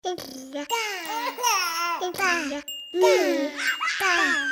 Tá. Tá. Tá. Tá. Tá. Tá. Tá.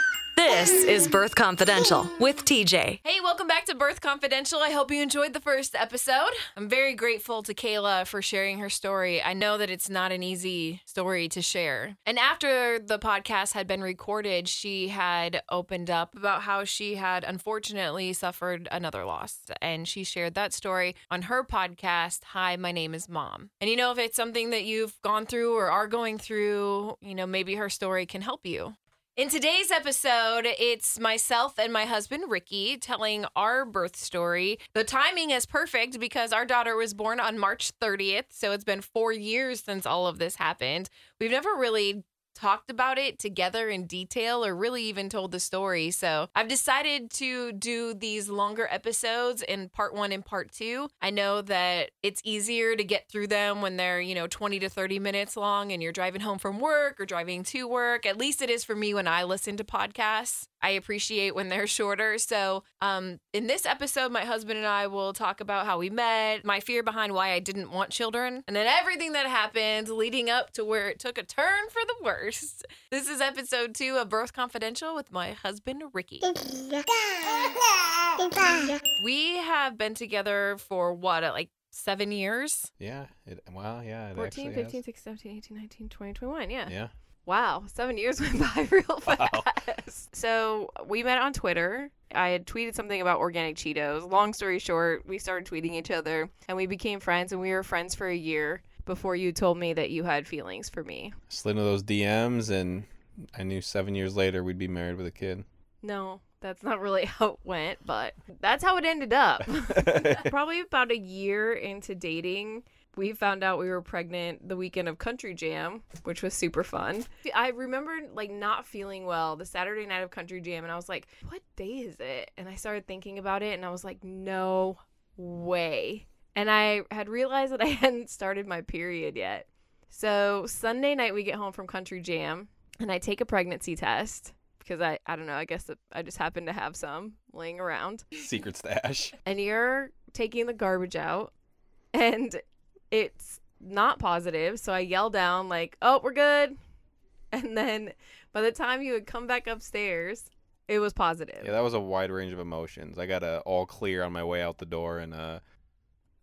This is Birth Confidential with TJ. Hey, welcome back to Birth Confidential. I hope you enjoyed the first episode. I'm very grateful to Kayla for sharing her story. I know that it's not an easy story to share. And after the podcast had been recorded, she had opened up about how she had unfortunately suffered another loss. And she shared that story on her podcast, Hi, My Name is Mom. And you know, if it's something that you've gone through or are going through, you know, maybe her story can help you. In today's episode, it's myself and my husband Ricky telling our birth story. The timing is perfect because our daughter was born on March 30th, so it's been four years since all of this happened. We've never really talked about it together in detail or really even told the story. So I've decided to do these longer episodes in part one and part two. I know that it's easier to get through them when they're, you know, 20 to 30 minutes long and you're driving home from work or driving to work. At least it is for me when I listen to podcasts. I appreciate when they're shorter. So, um, in this episode, my husband and I will talk about how we met, my fear behind why I didn't want children, and then everything that happened leading up to where it took a turn for the worst. This is episode two of Birth Confidential with my husband, Ricky. We have been together for what, like seven years? Yeah. It, well, yeah. It 14, 15, has. 16, 17, 18, 19, 20, 21. Yeah. Yeah. Wow, seven years went by real fast. Wow. So we met on Twitter. I had tweeted something about organic Cheetos. Long story short, we started tweeting each other and we became friends and we were friends for a year before you told me that you had feelings for me. Slid into those DMs, and I knew seven years later we'd be married with a kid. No, that's not really how it went, but that's how it ended up. Probably about a year into dating, we found out we were pregnant the weekend of Country Jam, which was super fun. I remember like not feeling well the Saturday night of Country Jam, and I was like, "What day is it?" And I started thinking about it, and I was like, "No way." And I had realized that I hadn't started my period yet. So Sunday night we get home from Country Jam, and I take a pregnancy test because I I don't know. I guess I just happen to have some laying around Secret stash. and you're taking the garbage out and it's not positive so i yell down like oh we're good and then by the time you would come back upstairs it was positive Yeah, that was a wide range of emotions. I got a all clear on my way out the door and uh,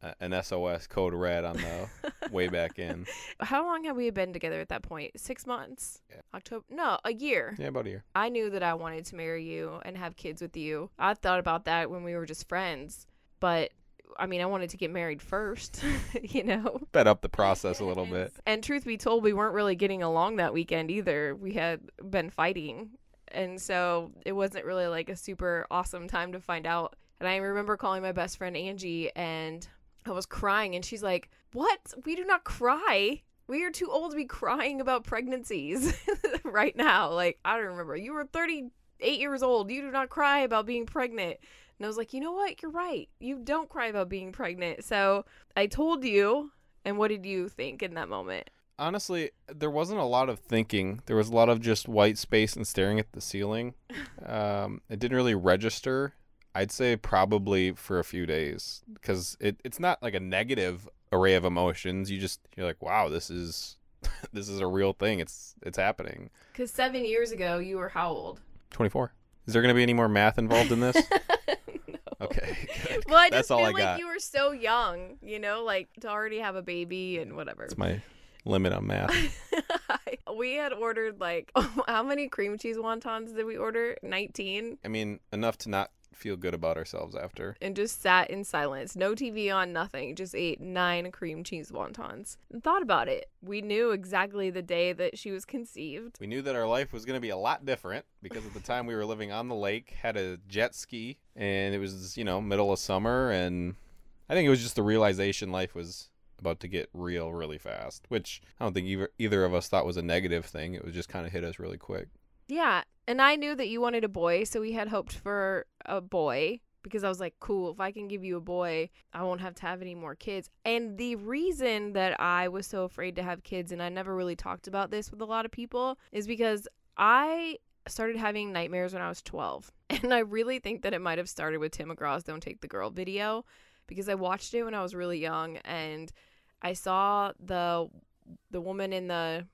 a, an SOS code red on the way back in. how long have we been together at that point? point six months Yeah. october no a year Yeah, about a year. i knew that i wanted to marry you and have kids with you i thought about that when we were just friends but i mean i wanted to get married first you know Sped up the process a little bit. And truth be told, we weren't really getting along that weekend either. We had been fighting. And so it wasn't really like a super awesome time to find out. And I remember calling my best friend Angie and I was crying. And she's like, What? We do not cry. We are too old to be crying about pregnancies right now. Like, I don't remember. You were 38 years old. You do not cry about being pregnant. And I was like, You know what? You're right. You don't cry about being pregnant. So I told you. And what did you think in that moment? Honestly, there wasn't a lot of thinking. There was a lot of just white space and staring at the ceiling. Um, it didn't really register. I'd say probably for a few days because it, it's not like a negative array of emotions. You just you're like, wow, this is this is a real thing. It's it's happening. Because seven years ago, you were how old? Twenty four. Is there going to be any more math involved in this? Okay. Well, I That's just all feel I like got. you were so young, you know, like to already have a baby and whatever. It's my limit on math. we had ordered like how many cream cheese wontons did we order? 19 I mean, enough to not feel good about ourselves after. and just sat in silence. No TV on, nothing. Just ate nine cream cheese wontons. And thought about it. We knew exactly the day that she was conceived. We knew that our life was going to be a lot different because at the time we were living on the lake, had a jet ski, and it was, you know, middle of summer. And I think it was just the realization life was about to get real really fast, which I don't think either, either of us thought was a negative thing. It was just kind of hit us really quick. Yeah, and I knew that you wanted a boy, so we had hoped for a boy because I was like, cool, if I can give you a boy, I won't have to have any more kids. And the reason that I was so afraid to have kids, and I never really talked about this with a lot of people, is because I started having nightmares when I was 12. And I really think that it might have started with Tim McGraw's Don't Take the Girl video because I watched it when I was really young and I saw the the woman in the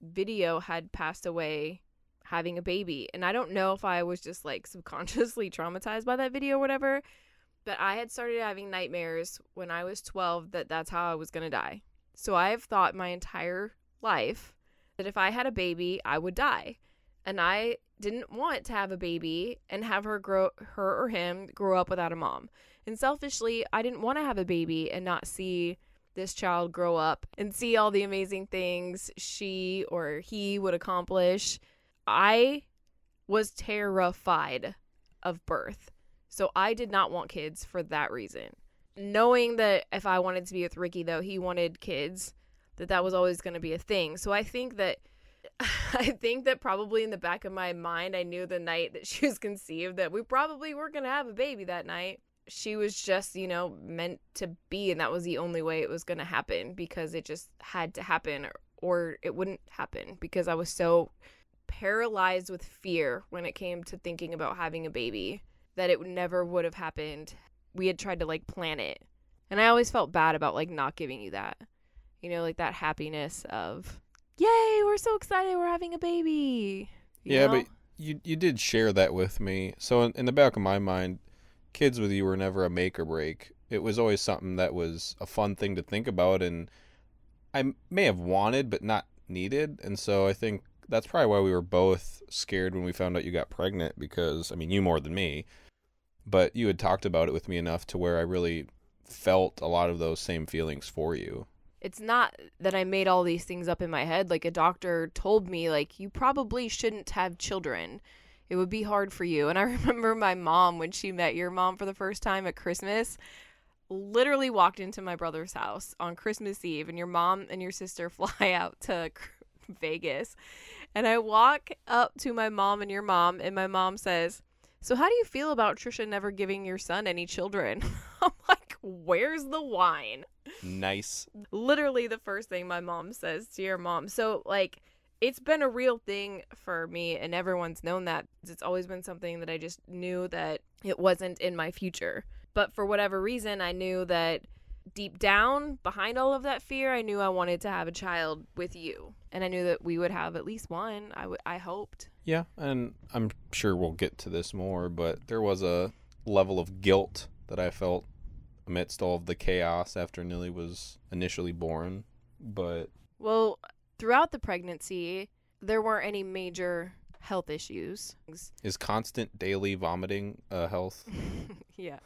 video had passed away having a baby. And I don't know if I was just like subconsciously traumatized by that video or whatever, but I had started having nightmares when I was 12 that that's how I was going to die. So I've thought my entire life that if I had a baby, I would die. And I didn't want to have a baby and have her grow her or him grow up without a mom. And selfishly, I didn't want to have a baby and not see this child grow up and see all the amazing things she or he would accomplish. I was terrified of birth. So I did not want kids for that reason. Knowing that if I wanted to be with Ricky though, he wanted kids, that that was always going to be a thing. So I think that I think that probably in the back of my mind I knew the night that she was conceived that we probably were going to have a baby that night she was just, you know, meant to be. And that was the only way it was going to happen because it just had to happen or, or it wouldn't happen because I was so paralyzed with fear when it came to thinking about having a baby that it never would have happened. We had tried to like plan it. And I always felt bad about like not giving you that. You know, like that happiness of, yay, we're so excited, we're having a baby. You yeah, know? but you you did share that with me. So in, in the back of my mind, kids with you were never a make or break. It was always something that was a fun thing to think about, and I may have wanted but not needed. And so I think that's probably why we were both scared when we found out you got pregnant because I mean you more than me, but you had talked about it with me enough to where I really felt a lot of those same feelings for you. it's not that I made all these things up in my head. Like a doctor told me, like, you probably shouldn't have children. It would be hard for you. And I remember my mom, when she met your mom for the first time at Christmas, literally walked into my brother's house on Christmas Eve, and your mom and your sister fly out to Vegas. And I walk up to my mom and your mom, and my mom says, So, how do you feel about Trisha never giving your son any children? I'm like, Where's the wine? Nice. literally the first thing my mom says to your mom. So like it's been a real thing for me and everyone's known that. It's always been something that I just knew that it wasn't in my future. But for whatever reason, I knew that deep down behind all of that fear, I knew I wanted to have a child with you. And I knew that we would have at least one. I would I hoped. Yeah, and I'm sure we'll get to this more, but there was a level of guilt that I felt amidst all of the chaos after Nilly was initially born. But Well, throughout the pregnancy, there weren't any major health issues. is constant daily vomiting a health? yeah.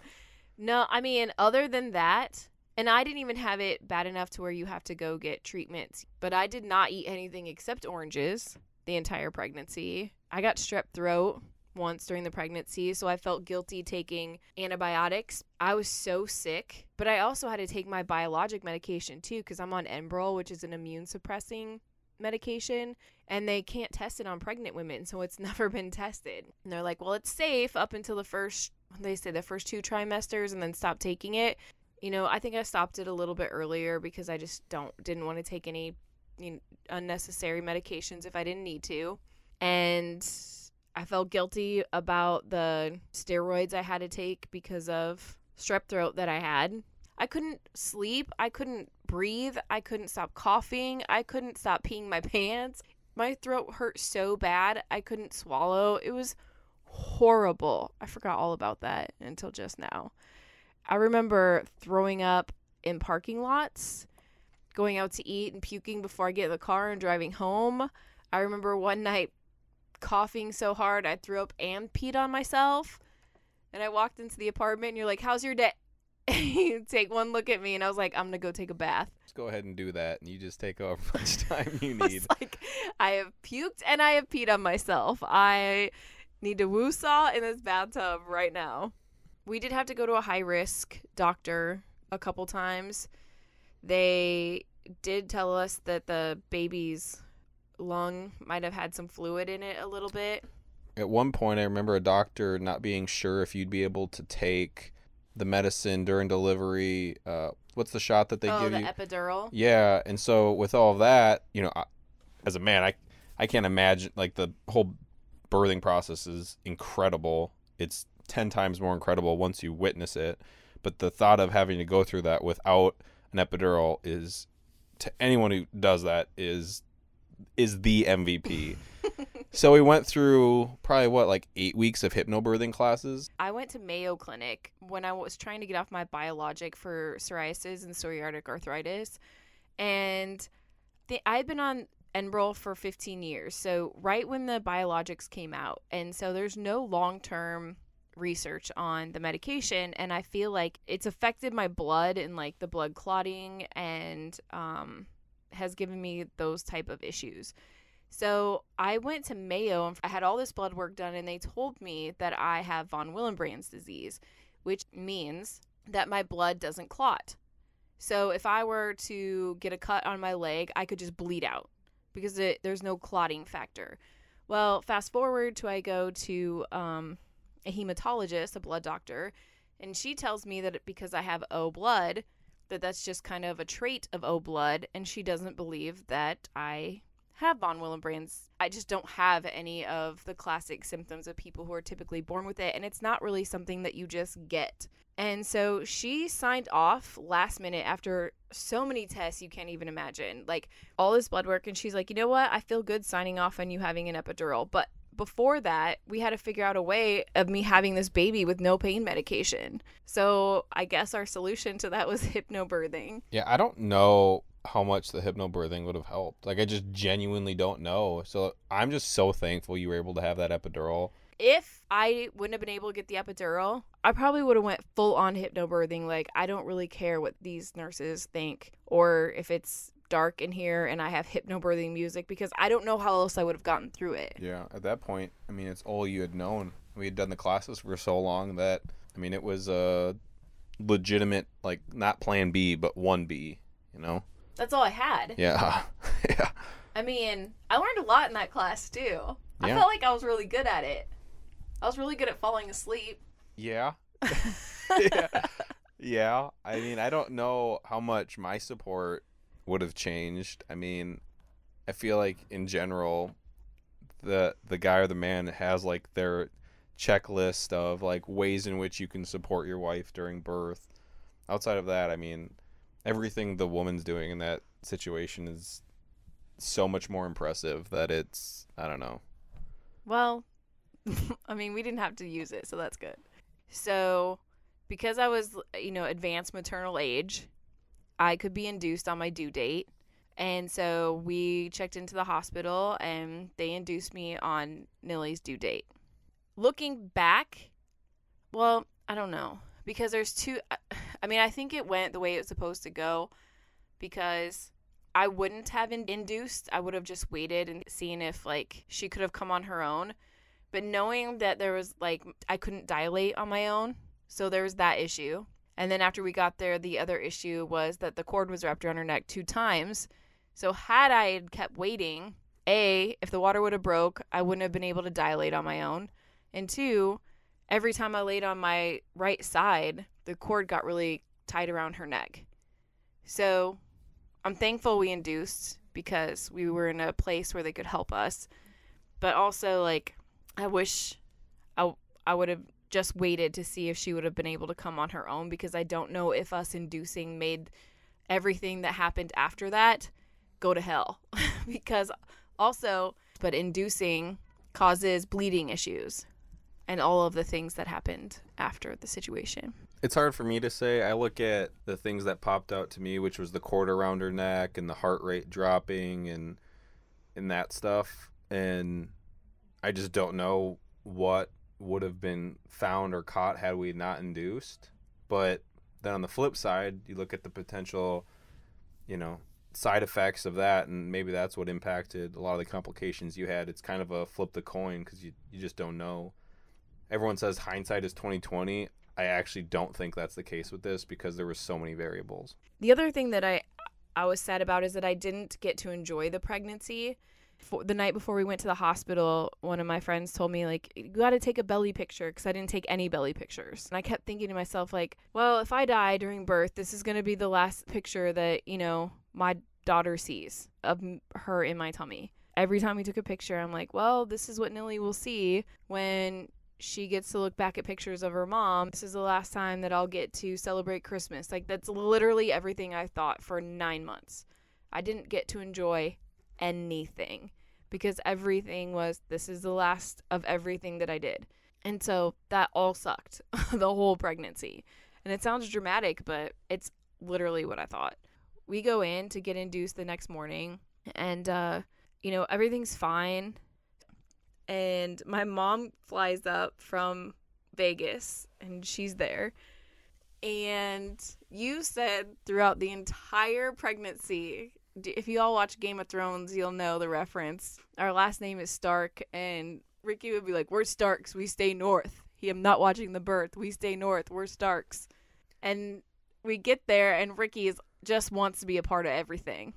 No, I mean, other than that, and I didn't even have it bad enough to where you have to go get treatments, but I did not eat anything except oranges the entire pregnancy. I got strep throat once during the pregnancy, so I felt guilty taking antibiotics. I was so sick, but I also had to take my biologic medication too because I'm on Enbrel, which is an immune suppressing medication and they can't test it on pregnant women so it's never been tested and they're like well it's safe up until the first they say the first two trimesters and then stop taking it you know i think i stopped it a little bit earlier because i just don't didn't want to take any you know, unnecessary medications if i didn't need to and i felt guilty about the steroids i had to take because of strep throat that i had i couldn't sleep i couldn't breathe i couldn't stop coughing i couldn't stop peeing my pants my throat hurt so bad i couldn't swallow it was horrible. I forgot all about that until just now. I remember throwing up in parking lots, going out to eat and puking before I get in the car and driving home. I remember one night coughing so hard I threw up and peed on myself. And I walked into the apartment and you're like, How's your day? you take one look at me and I was like, I'm gonna go take a bath. Just go ahead and do that, and you just take however much time you need. like, I have puked and I have peed on myself. I need to woo-saw in this bathtub right now. We did have to go to a high risk doctor a couple times. They did tell us that the baby's lung might have had some fluid in it a little bit. At one point, I remember a doctor not being sure if you'd be able to take the medicine during delivery. Uh, what's the shot that they oh, give the you? epidural. Yeah, and so with all that, you know, I, as a man, I I can't imagine like the whole birthing process is incredible. It's 10 times more incredible once you witness it, but the thought of having to go through that without an epidural is to anyone who does that is is the MVP. so we went through probably what like 8 weeks of hypnobirthing classes. I went to Mayo Clinic when I was trying to get off my biologic for psoriasis and psoriatic arthritis. And the, I had been on Enbrel for 15 years. So right when the biologics came out. And so there's no long-term research on the medication and I feel like it's affected my blood and like the blood clotting and um has given me those type of issues. So I went to Mayo and I had all this blood work done, and they told me that I have von Willebrand's disease, which means that my blood doesn't clot. So if I were to get a cut on my leg, I could just bleed out because it, there's no clotting factor. Well, fast forward to I go to um, a hematologist, a blood doctor, and she tells me that because I have O blood, that that's just kind of a trait of O blood, and she doesn't believe that I have von Willebrand's. I just don't have any of the classic symptoms of people who are typically born with it, and it's not really something that you just get. And so she signed off last minute after so many tests you can't even imagine. Like all this blood work, and she's like, you know what? I feel good signing off on you having an epidural. But before that, we had to figure out a way of me having this baby with no pain medication. So I guess our solution to that was hypnobirthing. Yeah, I don't know how much the hypnobirthing would have helped. Like I just genuinely don't know. So I'm just so thankful you were able to have that epidural. If I wouldn't have been able to get the epidural, I probably would have went full on hypnobirthing. Like I don't really care what these nurses think or if it's dark in here and I have hypnobirthing music because I don't know how else I would have gotten through it. Yeah, at that point, I mean, it's all you had known. We had done the classes for so long that I mean, it was a legitimate like not plan B, but 1B, you know. That's all I had. Yeah. yeah. I mean, I learned a lot in that class too. I Yeah. felt like I was really good at it. I was really good at falling asleep. Yeah. yeah. Yeah. I mean, I don't know how much my support would have changed. I mean, I feel like in general the the guy or the man has like their checklist of like ways in which you can support your wife during birth. Outside of that, I mean, everything the woman's doing in that situation is so much more impressive that it's I don't know. Well, I mean, we didn't have to use it, so that's good. So, because I was, you know, advanced maternal age, I could be induced on my due date. And so we checked into the hospital and they induced me on Nilly's due date. Looking back, well, I don't know because there's two I mean, I think it went the way it was supposed to go because I wouldn't have in- induced. I would have just waited and seen if like she could have come on her own. But knowing that there was like I couldn't dilate on my own, so there was that issue. And then after we got there, the other issue was that the cord was wrapped around her neck two times. So had I kept waiting, a if the water would have broke, I wouldn't have been able to dilate on my own. And two, every time I laid on my right side, the cord got really tight around her neck. So I'm thankful we induced because we were in a place where they could help us. But also, like, I wish I, I would have just waited to see if she would have been able to come on her own because I don't know if us inducing made everything that happened after that go to hell. because also, but inducing causes bleeding issues and all of the things that happened after the situation. It's hard for me to say. I look at the things that popped out to me, which was the cord around her neck and the heart rate dropping and and that stuff, and I just don't know what would have been found or caught had we not induced. But then on the flip side, you look at the potential, you know, side effects of that, and maybe that's what impacted a lot of the complications you had. It's kind of a flip the coin because you you just don't know. Everyone says hindsight is twenty twenty. I actually don't think that's the case with this because there were so many variables. The other thing that I I was sad about is that I didn't get to enjoy the pregnancy. The night before we went to the hospital, one of my friends told me like you got to take a belly picture because I didn't take any belly pictures. And I kept thinking to myself like, well, if I die during birth, this is going to be the last picture that, you know, my daughter sees of her in my tummy. Every time we took a picture, I'm like, well, this is what Nilly will see when she gets to look back at pictures of her mom. This is the last time that I'll get to celebrate Christmas. Like, that's literally everything I thought for nine months. I didn't get to enjoy anything because everything was this is the last of everything that I did. And so that all sucked the whole pregnancy. And it sounds dramatic, but it's literally what I thought. We go in to get induced the next morning and uh you know, everything's fine. And my mom flies up from Vegas and she's there. And you said throughout the entire pregnancy, if you all watch Game of Thrones, you'll know the reference. Our last name is Stark, and Ricky would be like, We're Starks, we stay north. He I'm not watching the birth. We stay north. We're Starks. And we get there, and Ricky is just wants to be a part of everything.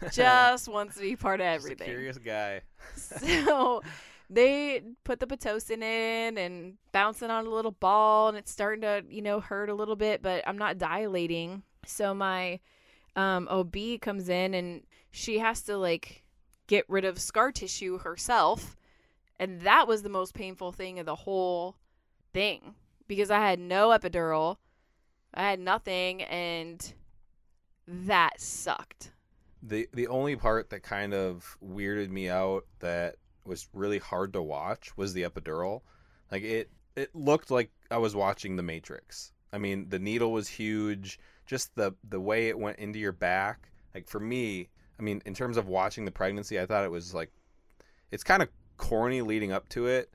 Just wants to be part of everything curious guy. so they put the pitocin in and bouncing on a little ball and it's starting to you know hurt a little bit but i'm not dilating so my um, ob comes in and she has to like get rid of scar tissue herself and that was the most painful thing of the whole thing because i had no epidural i had nothing and that sucked The the only part that kind of weirded me out that was really hard to watch was the epidural. Like it it looked like I was watching The Matrix. I mean, the needle was huge, just the the way it went into your back. Like for me, I mean, in terms of watching the pregnancy, I thought it was like it's kind of corny leading up to it.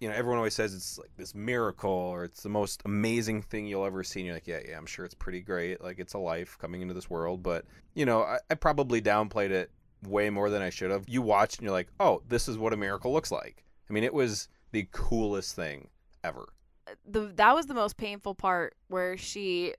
You know, everyone always says it's like this miracle or it's the most amazing thing you'll ever see. And you're like, yeah, yeah, I'm sure it's pretty great. Like it's a life coming into this world. But, you know, I, I probably downplayed it way more than I should have. You watched and you're like, oh, this is what a miracle looks like. I mean, it was the coolest thing ever. Uh, the that was the most painful part where she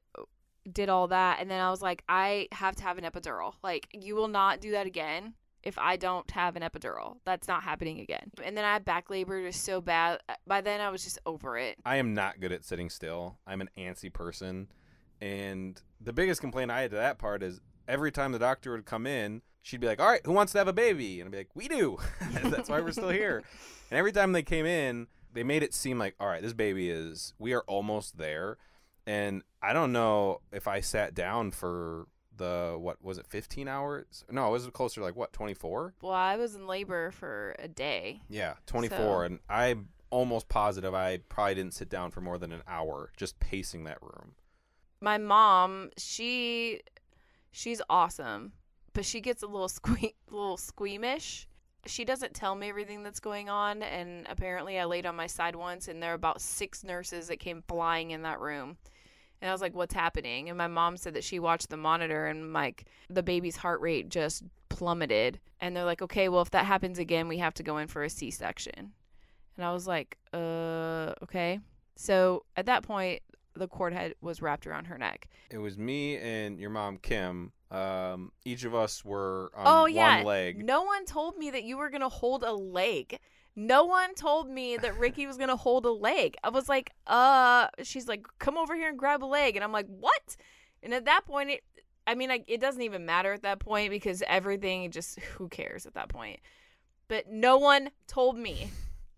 did all that and then I was like I have to have an epidural. Like you will not do that again if I don't have an epidural. That's not happening again. And then I had back labor just so bad. Uh, by then I was just over it. I am not good at sitting still. I'm an antsy person. And the biggest complaint I had to that part is every time the doctor would come in, she'd be like, All right, who wants to have a baby? And I'd be like, We do. That's why we're still here. And every time they came in, they made it seem like, All right, this baby is, we are almost there. And I don't know if I sat down for the, what was it, 15 hours? No, it was closer to like, what, 24? Well, I was in labor for a day. Yeah, 24. So- And I'm almost positive I probably didn't sit down for more than an hour just pacing that room. My mom, she she's awesome, but she gets a little sque- little squeamish. She doesn't tell me everything that's going on, and apparently I laid on my side once, and there were about six nurses that came flying in that room. And I was like, "What's happening?" And my mom said that she watched the monitor, and like the baby's heart rate just plummeted. And they're like, "Okay, well if that happens again, we have to go in for a C-section." And I was like, "Uh, okay." So at that point, the cord head was wrapped around her neck. It was me and your mom, Kim. Um, each of us were on oh yeah. one leg. No one told me that you were gonna hold a leg. No one told me that Ricky was gonna hold a leg. I was like, uh. She's like, come over here and grab a leg, and I'm like, what? And at that point, it. I mean, I, it doesn't even matter at that point because everything just who cares at that point. But no one told me.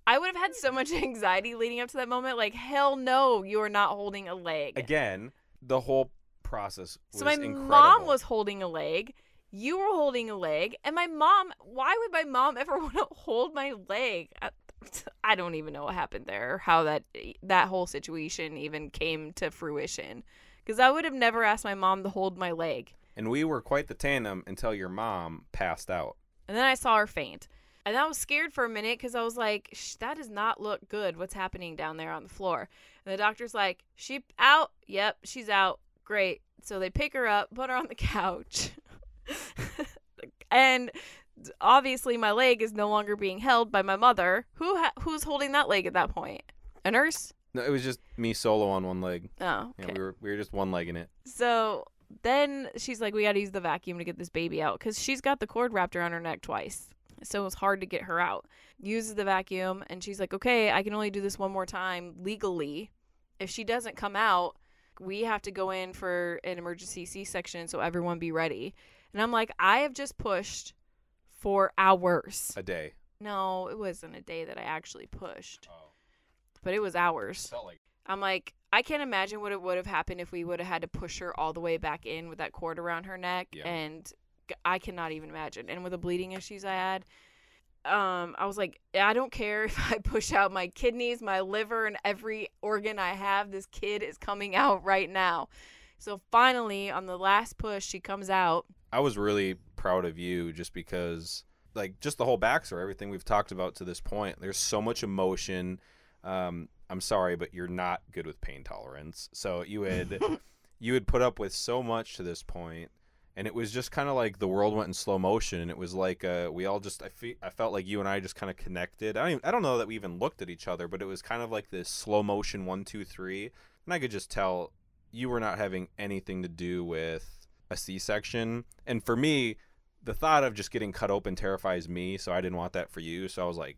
I would have had so much anxiety leading up to that moment. Like, hell no, you are not holding a leg. Again, the whole process was So my incredible. mom was holding a leg. You were holding a leg, and my mom. Why would my mom ever want to hold my leg? I, uh, I don't even know what happened there. How that that whole situation even came to fruition. Because I would have never asked my mom to hold my leg. and we were quite the tandem until your mom passed out. And then I saw her faint. And I was scared for a minute because I was like, that does not look good. What's happening down there on the floor? And the doctor's like, she out? Yep, she's out. Great. So they pick her up, put her on the couch. and obviously my leg is no longer being held by my mother. Who ha- who's holding that leg at that point? A nurse? No, it was just me solo on one leg. Oh, Yeah, okay. we were we were just one legging it. So then she's like, we got to use the vacuum to get this baby out because she's got the cord wrapped around her neck twice. So it was hard to get her out. Uses the vacuum and she's like, okay, I can only do this one more time legally. If she doesn't come out, we have to go in for an emergency C section so everyone be ready. And I'm like, I have just pushed for hours. A day. No, it wasn't a day that I actually pushed, Oh. but it was hours. Felt like I'm like, I can't imagine what it would have happened if we would have had to push her all the way back in with that cord around her neck Yeah. and I cannot even imagine. And with the bleeding issues I had, um, I was like, I don't care if I push out my kidneys, my liver, and every organ I have. This kid is coming out right now. So finally, on the last push, she comes out. I was really proud of you just because, like, just the whole backstory, everything we've talked about to this point. There's so much emotion. Um, I'm sorry, but you're not good with pain tolerance. So you had you had put up with so much to this point, and it was just kind of like the world went in slow motion, and it was like uh, we all just I fe- I felt like you and I just kind of connected. I don't even, I don't know that we even looked at each other, but it was kind of like this slow motion one two three, and I could just tell you were not having anything to do with a C-section, and for me. The thought of just getting cut open terrifies me, so I didn't want that for you. So I was like,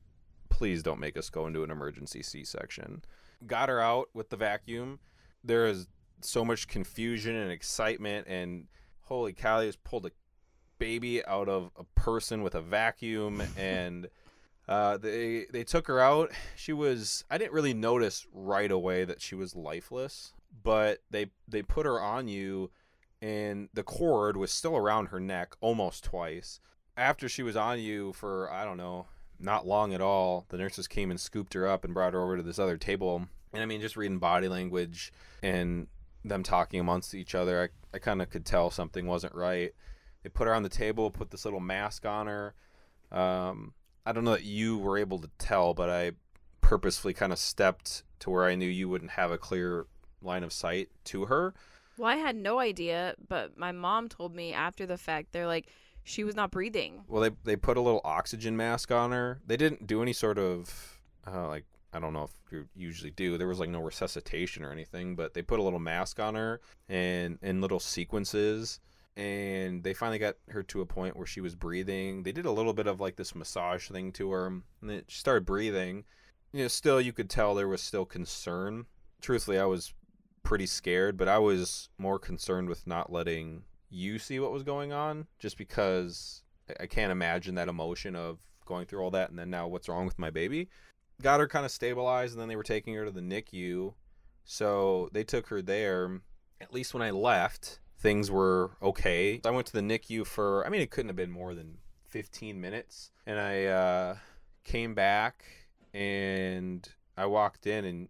please don't make us go into an emergency C-section. Got her out with the vacuum. There is so much confusion and excitement, and holy cow, they just pulled a baby out of a person with a vacuum, and uh, they they took her out. She was I didn't really notice right away that she was lifeless, but they they put her on you, and the cord was still around her neck almost twice. After she was on you for I don't know not long at all, the nurses came and scooped her up and brought her over to this other table. And I mean, just reading body language and them talking amongst each other, I, I kind of could tell something wasn't right. They put her on the table, put this little mask on her. Um, I don't know that you were able to tell, but I purposefully kind of stepped to where I knew you wouldn't have a clear line of sight to her. Well, I had no idea, but my mom told me after the fact. They're like, she was not breathing. Well, they they put a little oxygen mask on her. They didn't do any sort of uh, like I don't know if you usually do. There was like no resuscitation or anything, but they put a little mask on her and in little sequences. And they finally got her to a point where she was breathing. They did a little bit of like this massage thing to her, and then she started breathing. You know, still you could tell there was still concern. Truthfully, I was pretty scared, but I was more concerned with not letting you see what was going on, just because I can't imagine that emotion of going through all that and then now what's wrong with my baby got her kind of stabilized and then they were taking her to the NICU. So they took her there. At least when I left, things were okay. I went to the NICU for, I mean, it couldn't have been more than 15 minutes. And I uh, came back and I walked in and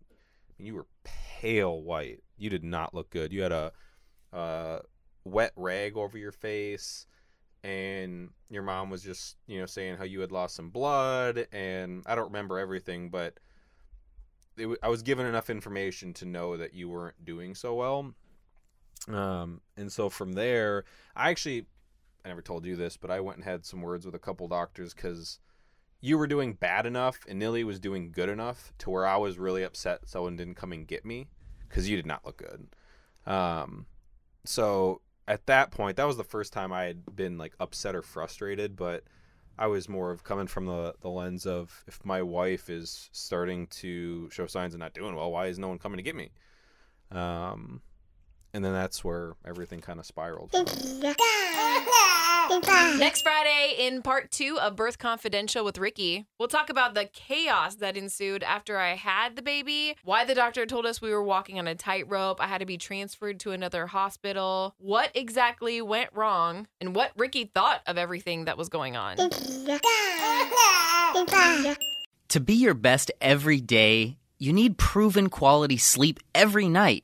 you were pale white. You did not look good. You had a, a wet rag over your face and your mom was just you know saying how you had lost some blood and i don't remember everything but it, i was given enough information to know that you weren't doing so well um, and so from there i actually i never told you this but i went and had some words with a couple doctors because you were doing bad enough and nilly was doing good enough to where i was really upset someone didn't come and get me because you did not look good um, so at that point, that was the first time I had been like upset or frustrated, but I was more of coming from the, the lens of if my wife is starting to show signs of not doing well, why is no one coming to get me? Um, and then that's where everything kind of spiraled. Next Friday, in part two of Birth Confidential with Ricky, we'll talk about the chaos that ensued after I had the baby, why the doctor told us we were walking on a tightrope, I had to be transferred to another hospital, what exactly went wrong, and what Ricky thought of everything that was going on. To be your best every day, you need proven quality sleep every night.